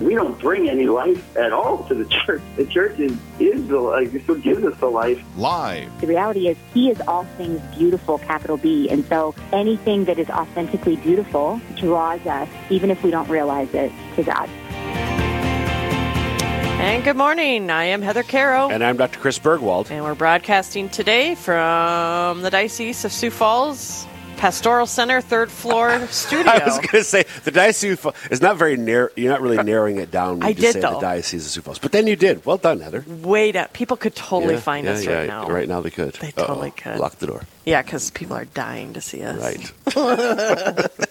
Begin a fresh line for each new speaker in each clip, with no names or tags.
We don't bring any life at all to the church. The church is, is the life. It's what gives us the life.
Live.
The reality is, He is all things beautiful, capital B. And so anything that is authentically beautiful draws us, even if we don't realize it, to God.
And good morning. I am Heather Carroll.
And I'm Dr. Chris Burgwald.
And we're broadcasting today from the Diocese of Sioux Falls Pastoral Center, third floor studio.
I was going to say the diocese is not very narrow. You're not really uh, narrowing it down. When
I
you
did
say
though.
the diocese of Sioux Falls, but then you did. Well done, Heather.
Wait up, people could totally
Yeah,
find
yeah,
us
yeah,
right now.
Right now they could.
They totally
Uh-oh.
could.
Lock the door.
Yeah, because people are dying to see us.
Right.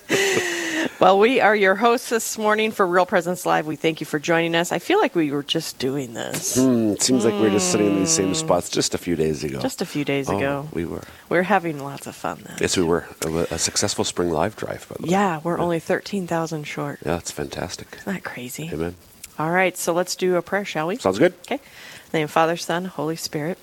Well, we are your hosts this morning for Real Presence Live. We thank you for joining us. I feel like we were just doing this
Hmm, it seems like we're just sitting in these same spots just a few days ago.
just a few days
Oh,
ago.
we were.
We're having lots of fun then.
Yes, we were. A, successful spring live drive, by the way.
Yeah, we're only 13,000 short.
Yeah, that's fantastic.
Isn't that crazy?
Amen.
All right, so let's do a prayer, shall we?
Sounds good.
Okay. In the name of Father, Son, Holy Spirit.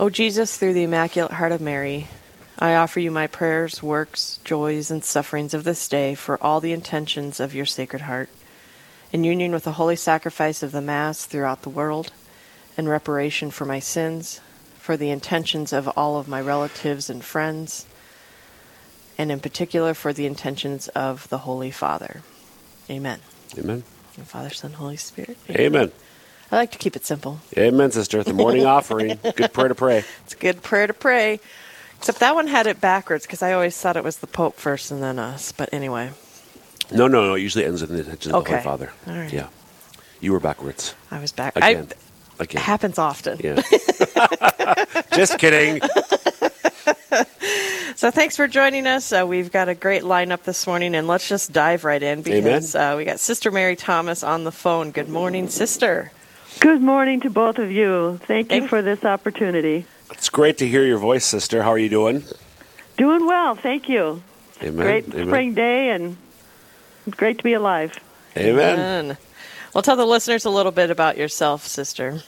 O Jesus, through the Immaculate Heart of Mary, I offer you my prayers, works, joys, and sufferings of this day for all the intentions of your Sacred Heart, in union with the holy sacrifice of the Mass throughout the world, in reparation for my sins, for the intentions of all of my relatives and friends, and in particular for the intentions of the Holy Father. Amen.
Amen.
And Father, Son, Holy Spirit.
Amen.
I like to keep it simple.
Amen, sister. The morning offering. Good prayer to pray.
It's a good prayer to pray. Except that one had it backwards because I always thought it was the Pope first and then us. But anyway,
No, no, no. It usually ends with the intentions of the
Okay.
Holy Father.
All right.
Yeah. You were backwards.
I was back.
Again.
I,
Again.
it happens often.
Yeah. Just kidding.
So thanks for joining us. Uh, we've got a great lineup this morning, and let's just dive right in because uh, we got Sister Mary Thomas on the phone. Good morning, Sister.
Good morning to both of you. Thank you for this opportunity.
It's great to hear your voice, sister. How are you doing?
Doing well, thank you.
Amen.
Great
Amen.
spring day and great to be alive.
Amen.
Amen. Well, tell the listeners a little bit about yourself, Sister.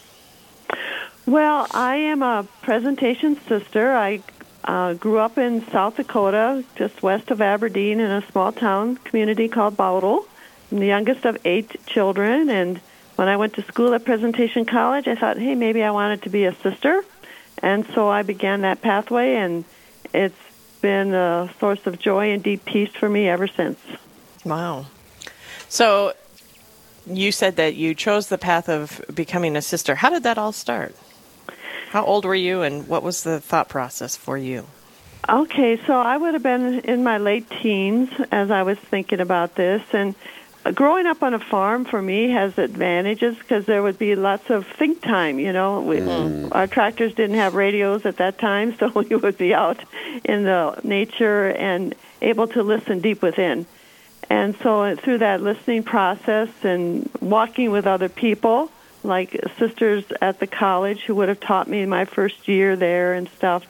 Well, I am a presentation sister. I uh, grew up in South Dakota, just west of Aberdeen, in a small town community called Bowdle. I'm the youngest of eight children, and when I went to school at Presentation College, I thought, hey, maybe I wanted to be a sister. And so I began that pathway, and it's been a source of joy and deep peace for me ever since.
Wow. So you said that you chose the path of becoming a sister. How did that all start? How old were you, and what was the thought process for you?
Okay, so I would have been in my late teens as I was thinking about this, and growing up on a farm for me has advantages because there would be lots of think time. You know, we, mm. our tractors didn't have radios at that time, so we would be out in the nature and able to listen deep within. And so uh, through that listening process and walking with other people, like sisters at the college who would have taught me my first year there and stuff,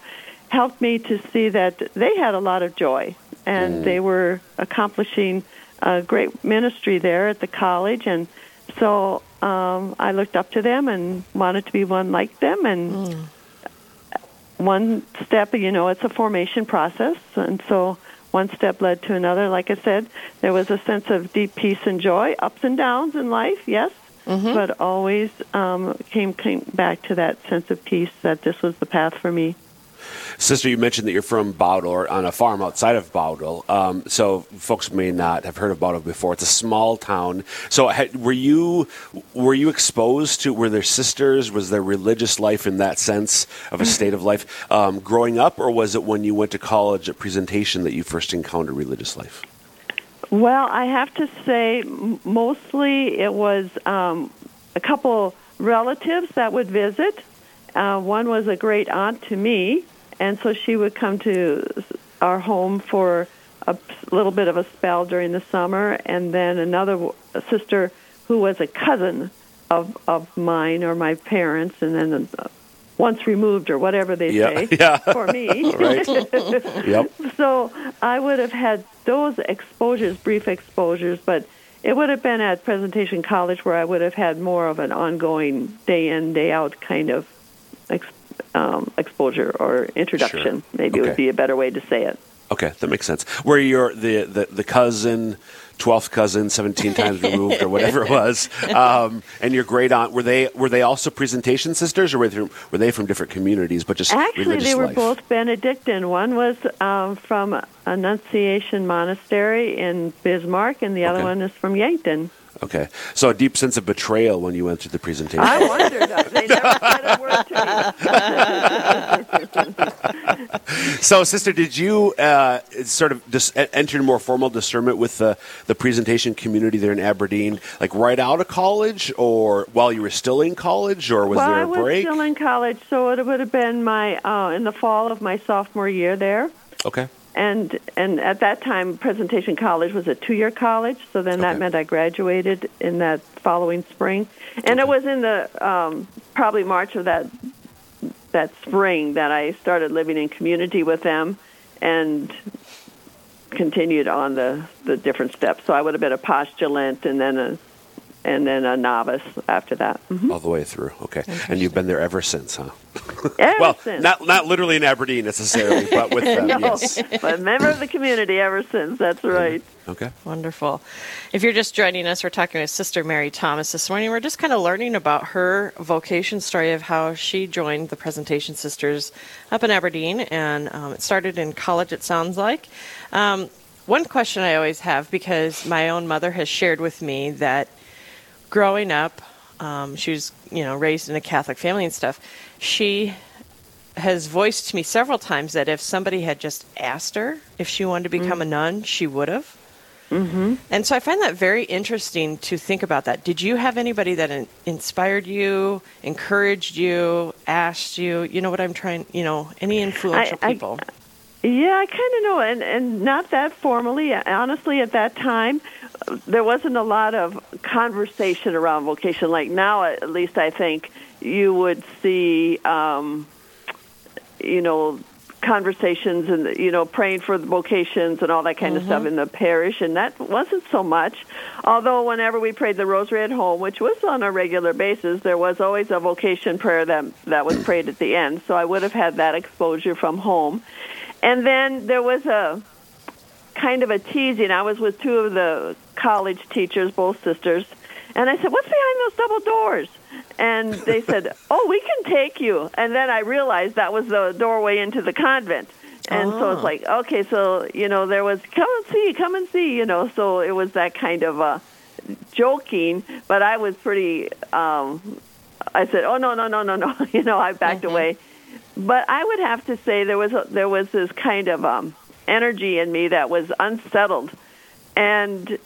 helped me to see that they had a lot of joy and mm. they were accomplishing a great ministry there at the college. And so um, I looked up to them and wanted to be one like them. And one step, you know, it's a formation process. And so one step led to another. Like I said, there was a sense of deep peace and joy, ups and downs in life, yes, but always um, came, came back to that sense of peace that this was the path for me.
Sister, you mentioned that you're from Bowdle on a farm outside of Bowdle. Um, so folks may not have heard of Bowdle before. It's a small town. So had, were you were you exposed to? Were there sisters? Was there religious life in that sense of a state of life um, growing up, or was it when you went to college at presentation that you first encountered religious life?
Well, I have to say, mostly it was um, a couple relatives that would visit. Uh, one was a great aunt to me, and so she would come to our home for a little bit of a spell during the summer, and then another sister who was a cousin of of mine or my parents, and then uh, once removed or whatever they
Yeah,
say
yeah.
for me.
Yep.
So I would have had those exposures, brief exposures, but it would have been at Presentation College where I would have had more of an ongoing day in day out kind of ex- um, exposure or introduction.
Sure.
Maybe
Okay.
would be a better way to say it.
Okay, that makes sense. Where you're the, the, the cousin, 12th cousin, 17 times removed, or whatever it was, um, and your great aunt, were they were they also presentation sisters, or were they, were they from different communities, but just
Actually, they were
life?
both Benedictine. One was um, from Annunciation Monastery in Bismarck, and the other
Okay.
one is from Yankton.
Okay, so a deep sense of betrayal when you went through the presentation.
I wondered. they never said a word to me.
So, sister, did you uh, sort of dis- enter more formal discernment with the, the presentation community there in Aberdeen, like right out of college, or while you were still in college, or was
well,
there
I
a
was
break?
still in college, so it would have been my uh, in the fall of my sophomore year there.
okay,
And and at that time, Presentation College was a two-year college, so then that meant I graduated in that following spring. And it was in the um, probably March of that that spring that I started living in community with them, and continued on the the different steps. So I would have been a postulant, and then a and then a novice after that. Mhm.
all the way through. Okay, and you've been there ever since, huh?
Ever
well,
since.
not not literally in Aberdeen necessarily, but with them.
no,
Yes.
but member of the community ever since. That's right.
Okay.
Wonderful. If you're just joining us, we're talking with Sister Mary Thomas this morning. We're just kind of learning about her vocation story of how she joined the Presentation Sisters up in Aberdeen, and um, it started in college, it sounds like. Um, one question I always have, because my own mother has shared with me that growing up, um, she was, you know, raised in a Catholic family and stuff. She has voiced to me several times that if somebody had just asked her if she wanted to become a nun, she would have. Mm-hmm. And so I find that very interesting to think about that. Did you have anybody that in- inspired you, encouraged you, asked you? You know what I'm trying, you know, any influential
I-
people?
Yeah, I kind of know, and and not that formally. Honestly, at that time, there wasn't a lot of conversation around vocation. Like now, at least, I think you would see, um, you know, conversations and you know praying for the vocations and all that kind of stuff in the parish, and that wasn't so much. Although whenever we prayed the Rosary at home, which was on a regular basis, there was always a vocation prayer that that was prayed at the end. So I would have had that exposure from home. And then there was a kind of a teasing. I was with two of the college teachers, both sisters, and I said, "What's behind those double doors?" And they said, "Oh, we can take you." And then I realized that was the doorway into the convent. And so it's
Oh.
like, okay, so you know, there was come and see, come and see, you know. So it was that kind of uh, joking, but I was pretty. Um, I said, "Oh no, no, no, no, no," you know. I backed away. But I would have to say there was a, there was this kind of um, energy in me that was unsettled, and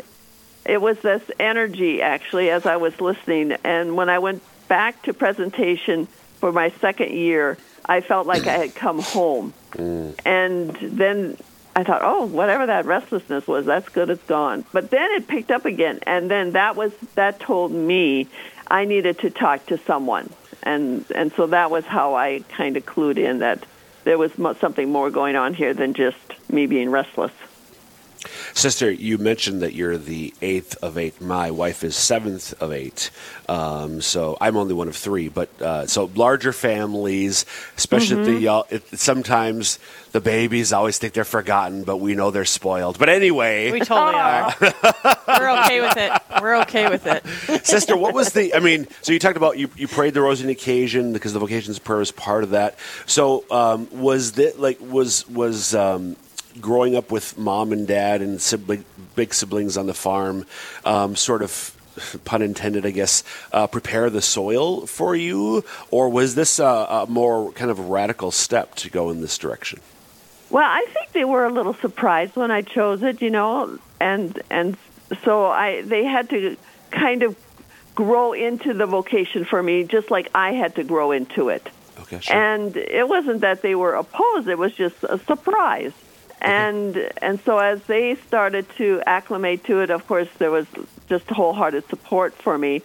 it was this energy actually as I was listening. And when I went back to presentation for my second year, I felt like I had come home. Mm. And then I thought, oh, whatever that restlessness was, that's good, it's gone. But then it picked up again, and then that was that told me I needed to talk to someone, and and so that was how I kind of clued in that there was something more going on here than just me being restless.
Sister, you mentioned that you're the eighth of eight. My wife is seventh of eight. Um, so I'm only one of three. But uh, so larger families, especially
Mm-hmm.
the y'all- it, sometimes the babies always think they're forgotten, but we know they're spoiled. But anyway,
We totally are. We're okay with it. We're okay with it.
Sister, what was the? I mean, so you talked about you, you prayed the Rosary occasion because the vocations prayer is part of that. So um, was that like was was um, growing up with mom and dad and sibling, big siblings on the farm, um, sort of pun intended, I guess, uh, prepare the soil for you, or was this a, a more kind of radical step to go in this direction?
Well, I think they were a little surprised when I chose it, you know, and and so I they had to kind of grow into the vocation for me, just like I had to grow into it.
Okay, sure.
And it wasn't that they were opposed; it was just a surprise. And and so as they started to acclimate to it, of course, there was just wholehearted support for me.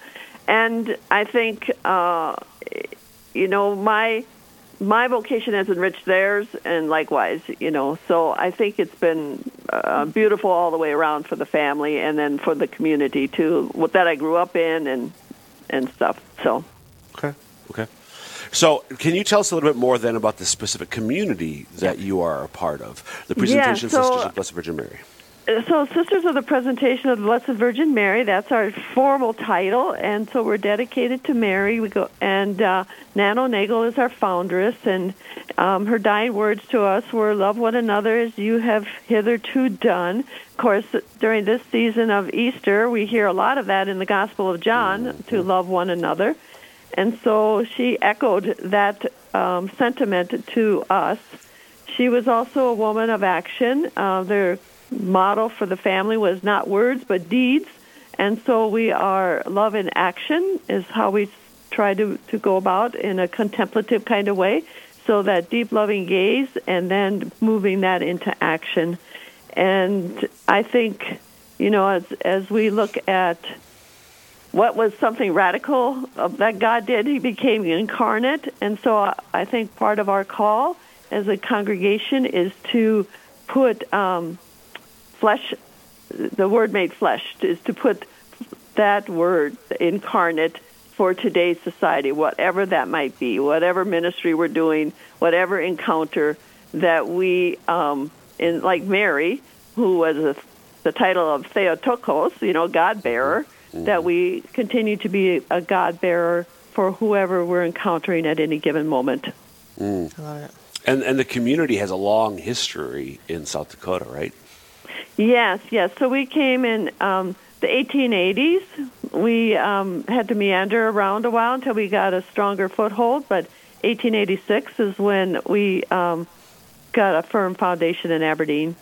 And I think, uh, you know, my my vocation has enriched theirs, and likewise, you know. So I think it's been uh, beautiful all the way around for the family, and then for the community too, what that I grew up in, and and stuff. So.
Okay. Okay. So, can you tell us a little bit more then about the specific community that you are a part of? The Presentation
so-
Sisters of Blessed Virgin Mary.
So, Sisters of the Presentation of the Blessed Virgin Mary, that's our formal title, and so we're dedicated to Mary. We go, and uh, Nano Nagle is our foundress, and um, her dying words to us were, "Love one another as you have hitherto done." Of course, during this season of Easter, we hear a lot of that in the Gospel of John to love one another, and so she echoed that um, sentiment to us. She was also a woman of action. Uh, their model for the family was not words but deeds, and so we are love in action is how we try to to go about in a contemplative kind of way. So that deep loving gaze, and then moving that into action. And I think, you know, as as we look at what was something radical that God did. He became incarnate, and so I- think part of our call as a congregation is to put um, flesh, the word made flesh, is to put that word incarnate for today's society, whatever that might be, whatever ministry we're doing, whatever encounter that we, um, in like Mary, who was a, the title of Theotokos, you know, God bearer, that we continue to be a God bearer for whoever we're encountering at any given moment.
I love it.
And, and the community has a long history in South Dakota, right?
Yes, yes. So we came in um, the 1880s. We um, had to meander around a while until we got a stronger foothold, but 1886 is when we um, got a firm foundation in Aberdeen.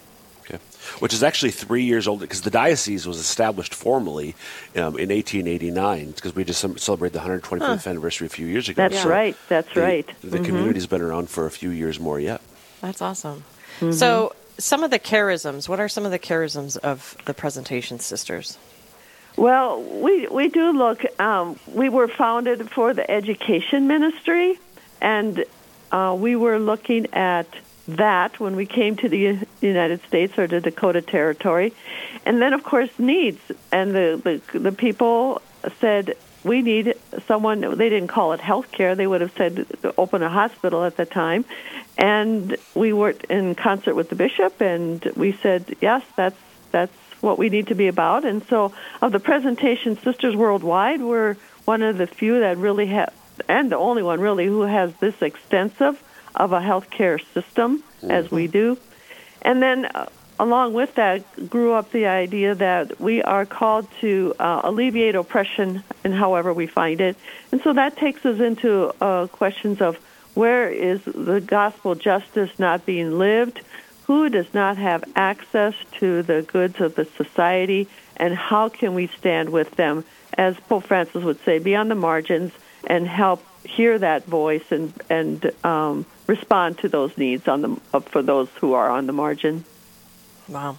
Okay. Which is actually three years old because the diocese was established formally um, in 1889 because we just celebrated the 125th anniversary a few years ago.
That's
So
right. That's
the,
right.
The
Mhm.
community's been around for a few years more yet.
That's awesome. So, some of the charisms. What are some of the charisms of the Presentation Sisters?
Well, we we do look. Um, we were founded for the education ministry, and uh, we were looking at that when we came to the United States or the Dakota Territory, and then of course needs. And the the, the people said we need someone. They didn't call it health care. They would have said open a hospital at the time. And we worked in concert with the bishop, and we said yes, that's that's what we need to be about. And so, of the presentation, Sisters Worldwide, we're one of the few that really have, and the only one really, who has this extensive of a healthcare system as we do. And then, uh, along with that, grew up the idea that we are called to uh, alleviate oppression in however we find it. And so that takes us into uh, questions of where is the gospel justice not being lived? Who does not have access to the goods of the society? And how can we stand with them, as Pope Francis would say, be on the margins and help hear that voice and, and um, respond to those needs on the, uh, for those who are on the margin?
Wow.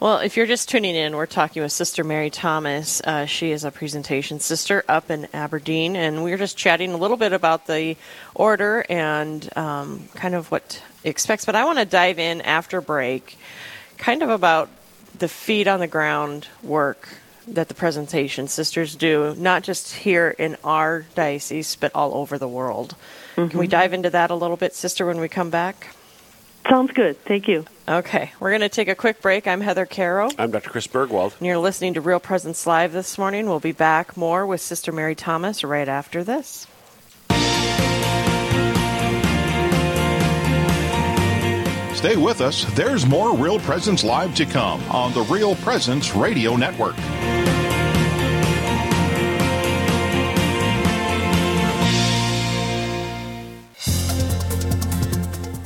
Well, if you're just tuning in, we're talking with Sister Mary Thomas. Uh, she is a presentation sister up in Aberdeen, and we are just chatting a little bit about the order and um, kind of what expects. But I want to dive in after break, kind of about the feet on the ground work that the presentation sisters do, not just here in our diocese, but all over the world. Can we mm-hmm. dive into that a little bit, Sister, when we come back?
Sounds good. Thank you.
Okay, we're going to take a quick break. I'm Heather Carroll.
I'm Dr. Chris Burgwald.
And you're listening to Real Presence Live this morning. We'll be back more with Sister Mary Thomas right after this.
Stay with us. There's more Real Presence Live to come on the Real Presence Radio Network.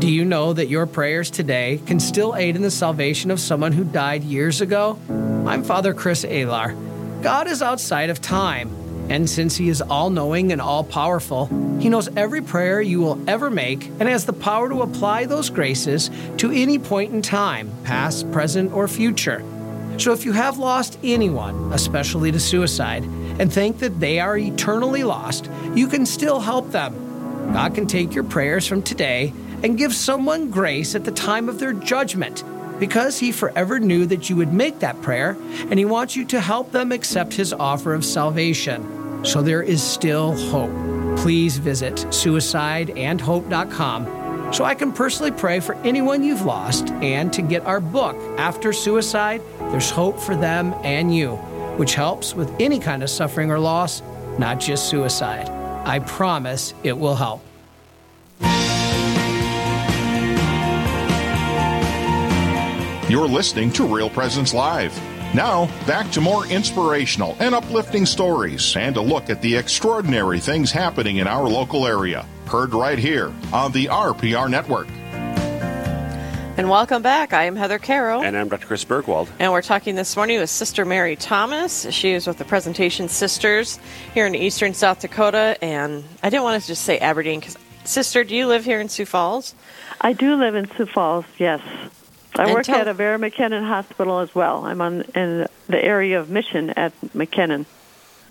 Do you know that your prayers today can still aid in the salvation of someone who died years ago? I'm Father Chris Alar. God is outside of time, and since He is all knowing and all powerful, He knows every prayer you will ever make and has the power to apply those graces to any point in time, past, present, or future. So if you have lost anyone, especially to suicide, and think that they are eternally lost, you can still help them. God can take your prayers from today and give someone grace at the time of their judgment because he forever knew that you would make that prayer and he wants you to help them accept his offer of salvation. So there is still hope. Please visit suicideandhope.com so I can personally pray for anyone you've lost and to get our book, After Suicide, There's Hope for Them and You, which helps with any kind of suffering or loss, not just suicide. I promise it will help.
You're listening to Real Presence Live. Now, back to more inspirational and uplifting stories and a look at the extraordinary things happening in our local area. Heard right here on the RPR Network.
And welcome back. I am Heather Carroll.
And I'm Dr. Chris Burgwald.
And we're talking this morning with Sister Mary Thomas. She is with the Presentation Sisters here in eastern South Dakota. And I didn't want to just say Aberdeen because, Sister, do you live here in Sioux Falls?
I do live in Sioux Falls, yes. I
And
work
tell-
at Avera McKennan Hospital as well. I'm on in the area of mission at McKennan.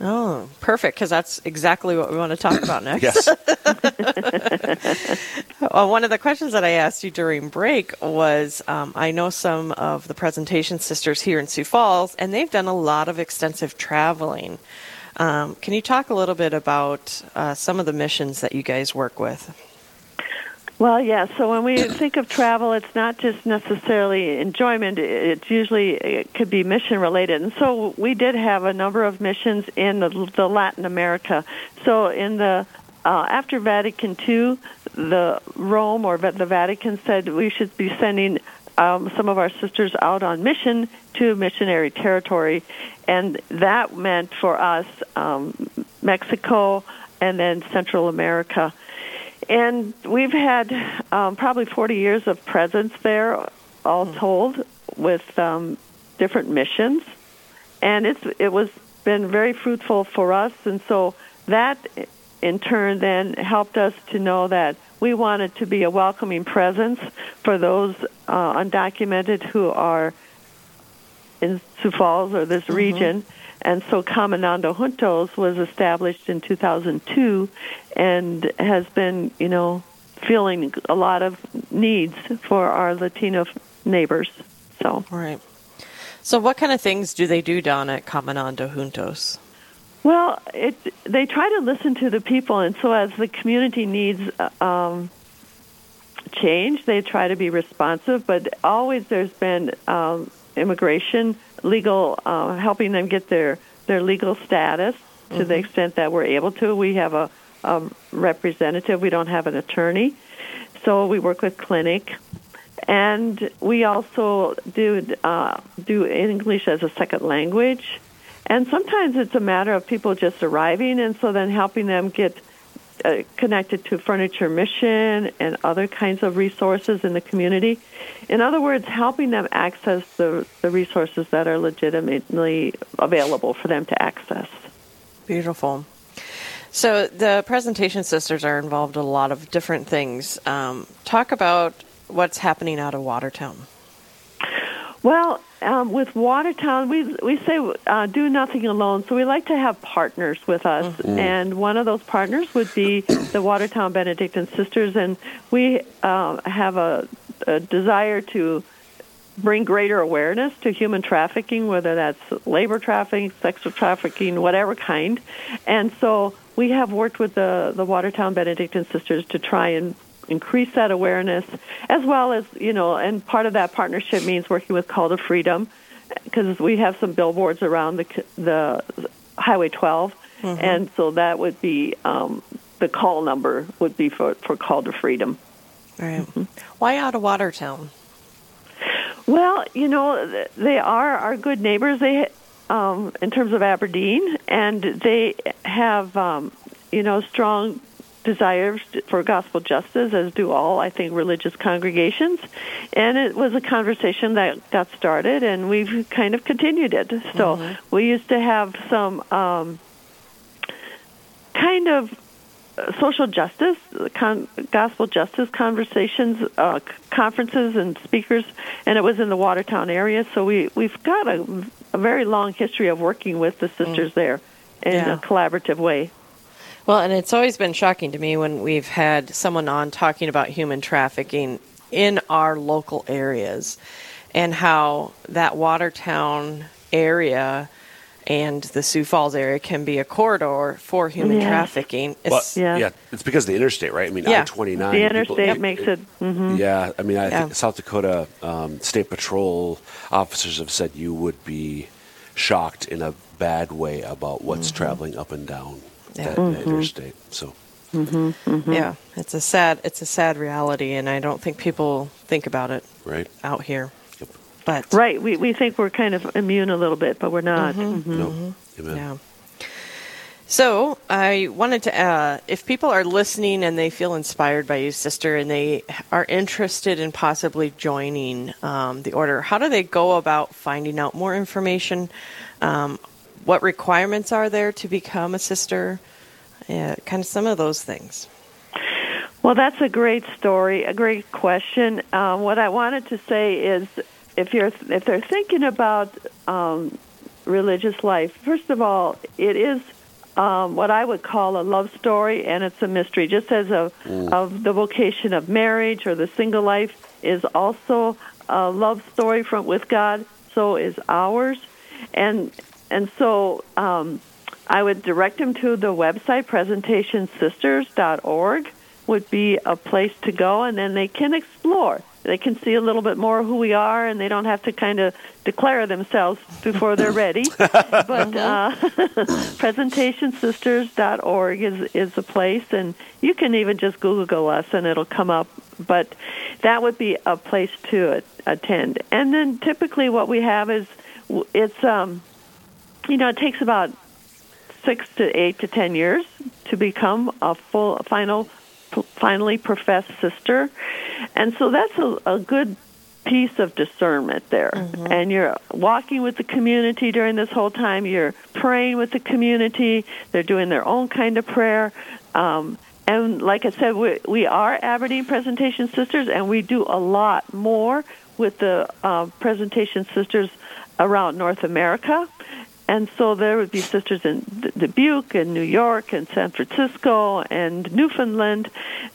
Oh, perfect, because that's exactly what we want to talk about next.
Yes.
Well, one of the questions that I asked you during break was um, I know some of the presentation sisters here in Sioux Falls, and they've done a lot of extensive traveling. Um, can you talk a little bit about uh, some of the missions that you guys work with?
Well, yeah. So when we think of travel, it's not just necessarily enjoyment. It's usually it could be mission related, and so we did have a number of missions in the, the Latin America. So in the uh, after Vatican II, the Rome or the Vatican said we should be sending um, some of our sisters out on mission to missionary territory, and that meant for us um, Mexico and then Central America. And we've had um, probably 40 years of presence there, all told, with um, different missions, and it's it was been very fruitful for us. And so that, in turn, then helped us to know that we wanted to be a welcoming presence for those uh, undocumented who are in Sioux Falls or this region. And so Caminando Juntos was established in 2002 and has been, you know, filling a lot of needs for our Latino neighbors. So,
Right. So, what kind of things do they do down at Caminando Juntos?
well, it they try to listen to the people, and so as the community needs uh, um, change, they try to be responsive. But always there's been um, immigration, legal, uh, helping them get their their legal status to the extent that we're able to. We have a, a representative. We don't have an attorney, so we work with clinic. And we also do uh, do English as a second language, and sometimes it's a matter of people just arriving, and so then helping them get uh, connected to Furniture Mission and other kinds of resources in the community. In other words, helping them access the, the resources that are legitimately available for them to access.
Beautiful. So the presentation sisters are involved in a lot of different things. Um, talk about what's happening out of Watertown.
Well, um, with Watertown, we we say uh, do nothing alone. So we like to have partners with us, and one of those partners would be the Watertown Benedictine Sisters, and we uh, have a, a desire to bring greater awareness to human trafficking, whether that's labor trafficking, sexual trafficking, whatever kind. And so we have worked with the the Watertown Benedictine Sisters to try and increase that awareness, as well as you know, and part of that partnership means working with Call to Freedom, because we have some billboards around the the Highway 12,
Mm-hmm.
and so that would be um, the call number would be for for Call to Freedom.
Right. Why out of Watertown?
Well, you know, they are our good neighbors. They, um, in terms of Aberdeen, and they have, um, you know, strong desires for gospel justice, as do all, I think, religious congregations. And it was a conversation that got started, and we've kind of continued it. So we used to have some um, kind of uh, social justice, con- gospel justice conversations, uh, conferences, and speakers, and it was in the Watertown area. So we we've got a, a very long history of working with the sisters there in
Yeah.
a collaborative way.
Well, and it's always been shocking to me when we've had someone on talking about human trafficking in our local areas and how that Watertown area and the Sioux Falls area can be a corridor for human
Yes.
trafficking.
Well,
It's-
yeah. it's because of the interstate, right? I mean,
Yeah.
I twenty nine.
The interstate makes it. hmm
Yeah, I mean, I
Yeah.
think South Dakota um, State Patrol officers have said you would be shocked in a bad way about what's traveling up and down
Yeah.
that, that interstate. So,
Yeah, it's a sad it's a sad reality and I don't think people think about it
right?
out here.
Yep.
But
Right. We we think we're kind of immune a little bit, but we're not. Mhm.
No. Amen.
Yeah. So I wanted to, uh, if people are listening and they feel inspired by you, sister, and they are interested in possibly joining um, the order, how do they go about finding out more information? Um, what requirements are there to become a sister? Yeah, kind of some of those things.
Well, that's a great story, a great question. Um, what I wanted to say is, if you're if they're thinking about um, religious life, first of all, it is um, what I would call a love story, and it's a mystery. Just as a of the vocation of marriage or the single life is also a love story from with God, so is ours, and and so. Um, I would direct them to the website presentationsisters.org would be a place to go and then they can explore. They can see a little bit more who we are and they don't have to kind of declare themselves before they're ready. but uh, presentationsisters.org is is a place and you can even just google us and it'll come up but that would be a place to attend. And then typically what we have is w- it's um you know, it takes about six to eight to ten years to become a full final finally professed sister. And so that's a, a good piece of discernment there. And you're walking with the community during this whole time. You're praying with the community. They're doing their own kind of prayer. Um, and like i said we, we are aberdeen presentation sisters and we do a lot more with the uh, presentation sisters around north america and so there would be sisters in Dubuque and New York and San Francisco and Newfoundland.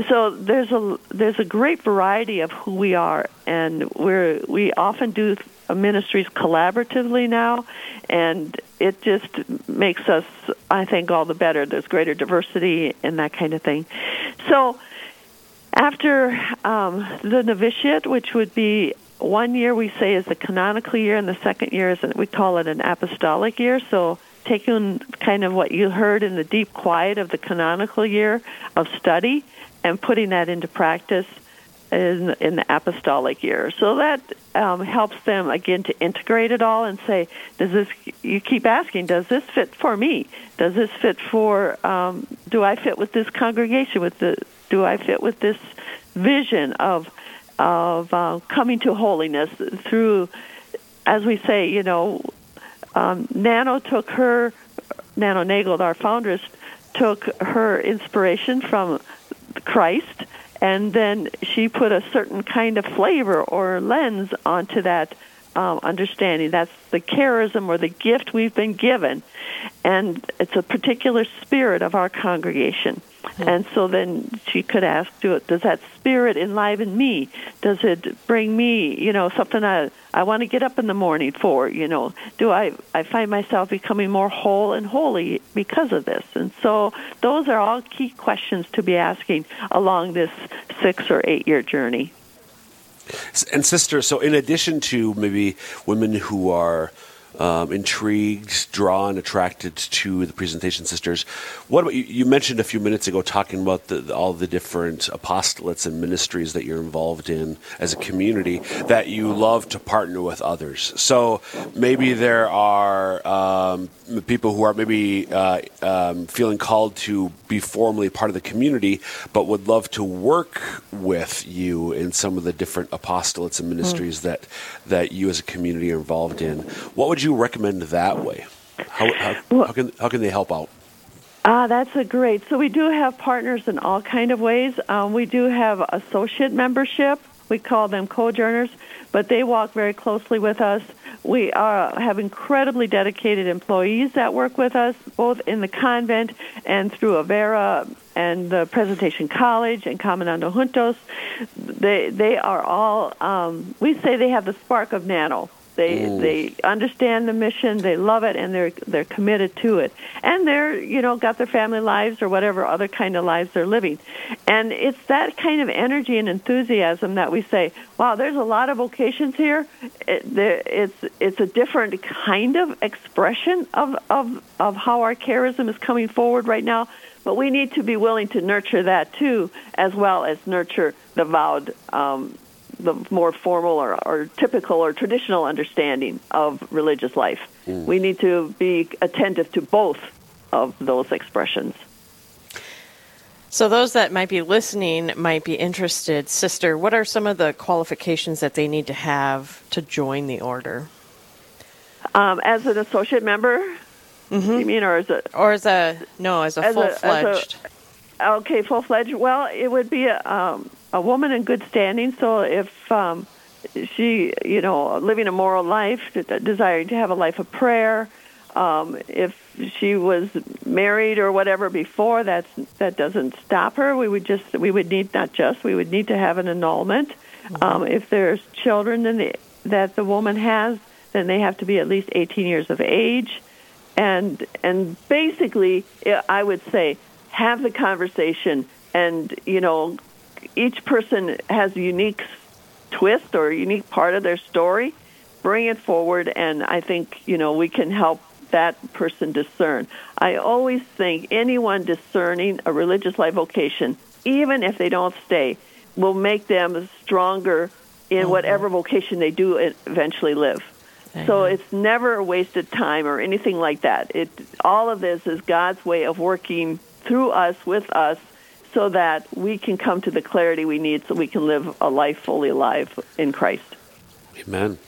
So there's a there's a great variety of who we are, and we're we often do ministries collaboratively now, and it just makes us, I think, all the better. There's greater diversity and that kind of thing. So after um, the novitiate, which would be one year we say is the canonical year, and the second year is we call it an apostolic year. So taking kind of what you heard in the deep quiet of the canonical year of study and putting that into practice in, in the apostolic year. So that um, helps them again to integrate it all and say, does this? You keep asking, does this fit for me? Does this fit for? Um, do I fit with this congregation? With the? Do I fit with this vision of of uh, coming to holiness through? As we say, you know, um, Nano took her, Nano Nagle, our foundress, took her inspiration from Christ, and then she put a certain kind of flavor or lens onto that um, understanding. That's the charism or the gift we've been given, and it's a particular spirit of our congregation. Hmm. And so then she could ask, do it, does that spirit enliven me? Does it bring me, you know, something I, I want to get up in the morning for? You know, do I, I find myself becoming more whole and holy because of this? And so those are all key questions to be asking along this six or eight year journey.
And sister, so in addition to maybe women who are um, intrigued, drawn, attracted to the presentation sisters. What about you? You mentioned a few minutes ago talking about the, all the different apostolates and ministries that you're involved in as a community that you love to partner with others. So maybe there are um, people who are maybe uh, um, feeling called to be formally part of the community, but would love to work with you in some of the different apostolates and ministries mm. that that you as a community are involved in. What would you recommend that way? How, how, well, how can how can they help out?
Ah, that's a great. So we do have partners in all kind of ways. Um, we do have associate membership. We call them co-journers, but they walk very closely with us. We are, have incredibly dedicated employees that work with us, both in the convent and through Avera and the Presentation College and Caminando Juntos. They they are all. Um, we say they have the spark of Nano. They mm. they understand the mission, they love it, and they're they're committed to it. And they're you know got their family lives or whatever other kind of lives they're living. And it's that kind of energy and enthusiasm that we say, wow, there's a lot of vocations here. It, there, it's it's a different kind of expression of of of how our charism is coming forward right now. But we need to be willing to nurture that too, as well as nurture the vowed um, the more formal or, or, typical or traditional understanding of religious life. Mm. We need to be attentive to both of those expressions.
So, those that might be listening might be interested. Sister, what are some of the qualifications that they need to have to join the order?
Um, as an associate member, mm-hmm. you mean, or as a
or as a no, as a full fledged.
Okay, full fledged. Well, it would be a, um, a woman in good standing. So if um, she, you know, living a moral life, desiring to have a life of prayer, um, if she was married or whatever before, that's that doesn't stop her. We would just we would need not just we would need to have an annulment. Mm-hmm. Um, if there's children in the, that the woman has, then they have to be at least 18 years of age, and and basically, I would say have the conversation and you know each person has a unique twist or a unique part of their story. Bring it forward, and I think you know we can help that person discern. I always think anyone discerning a religious life vocation, even if they don't stay, will make them stronger in mm-hmm. whatever vocation they do eventually live. So it's never a wasted time or anything like that. It all of this is God's way of working through us with us so that we can come to the clarity we need so we can live a life fully alive in Christ.
Amen.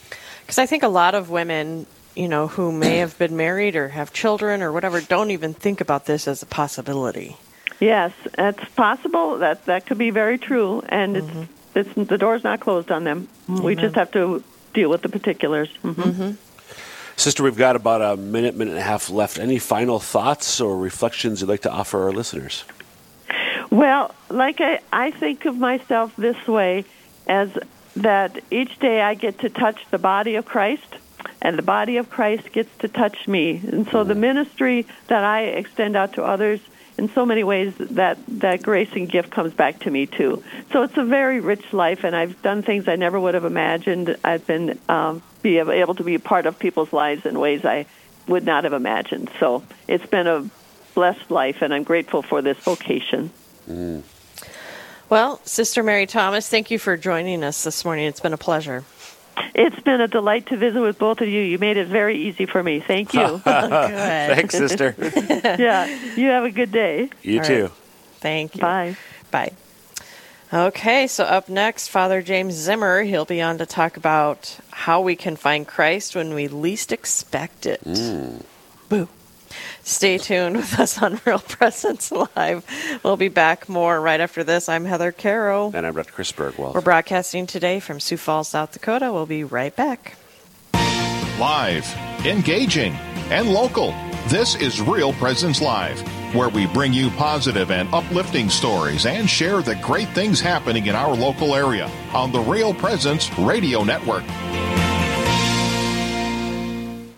Because I think a lot of women, you know, who may have been married or have children or whatever, don't even think about this as a possibility.
Yes, that's possible. That that could be very true, and mm-hmm. it's it's the door's not closed on them. Amen. We just have to deal with the particulars. Mm-hmm. Mm-hmm.
Sister, we've got about a minute, minute and a half left. Any final thoughts or reflections you'd like to offer our listeners?
Well, like I, I think of myself this way as that each day I get to touch the body of Christ and the body of Christ gets to touch me. And so the ministry that I extend out to others in so many ways that that grace and gift comes back to me too. So it's a very rich life, and I've done things I never would have imagined. I've been um, be able to be a part of people's lives in ways I would not have imagined. So it's been a blessed life, and I'm grateful for this vocation. Mm.
Well, Sister Mary Thomas, thank you for joining us this morning. It's been a pleasure.
It's been a delight to visit with both of you. You made it very easy for me. Thank you.
Thanks, sister.
yeah, you have a good day.
You All too. Right.
Thank you.
Bye.
Bye. Okay, so up next, Father James Zimmer. He'll be on to talk about how we can find Christ when we least expect it. Mm. Boo. Stay tuned with us on Real Presence Live. We'll be back more right after this. I'm Heather Carroll.
And I'm Dr. Chris Burgwald.
We're broadcasting today from Sioux Falls, South Dakota. We'll be right back.
Live, engaging, and local. This is Real Presence Live, where we bring you positive and uplifting stories and share the great things happening in our local area on the Real Presence Radio Network.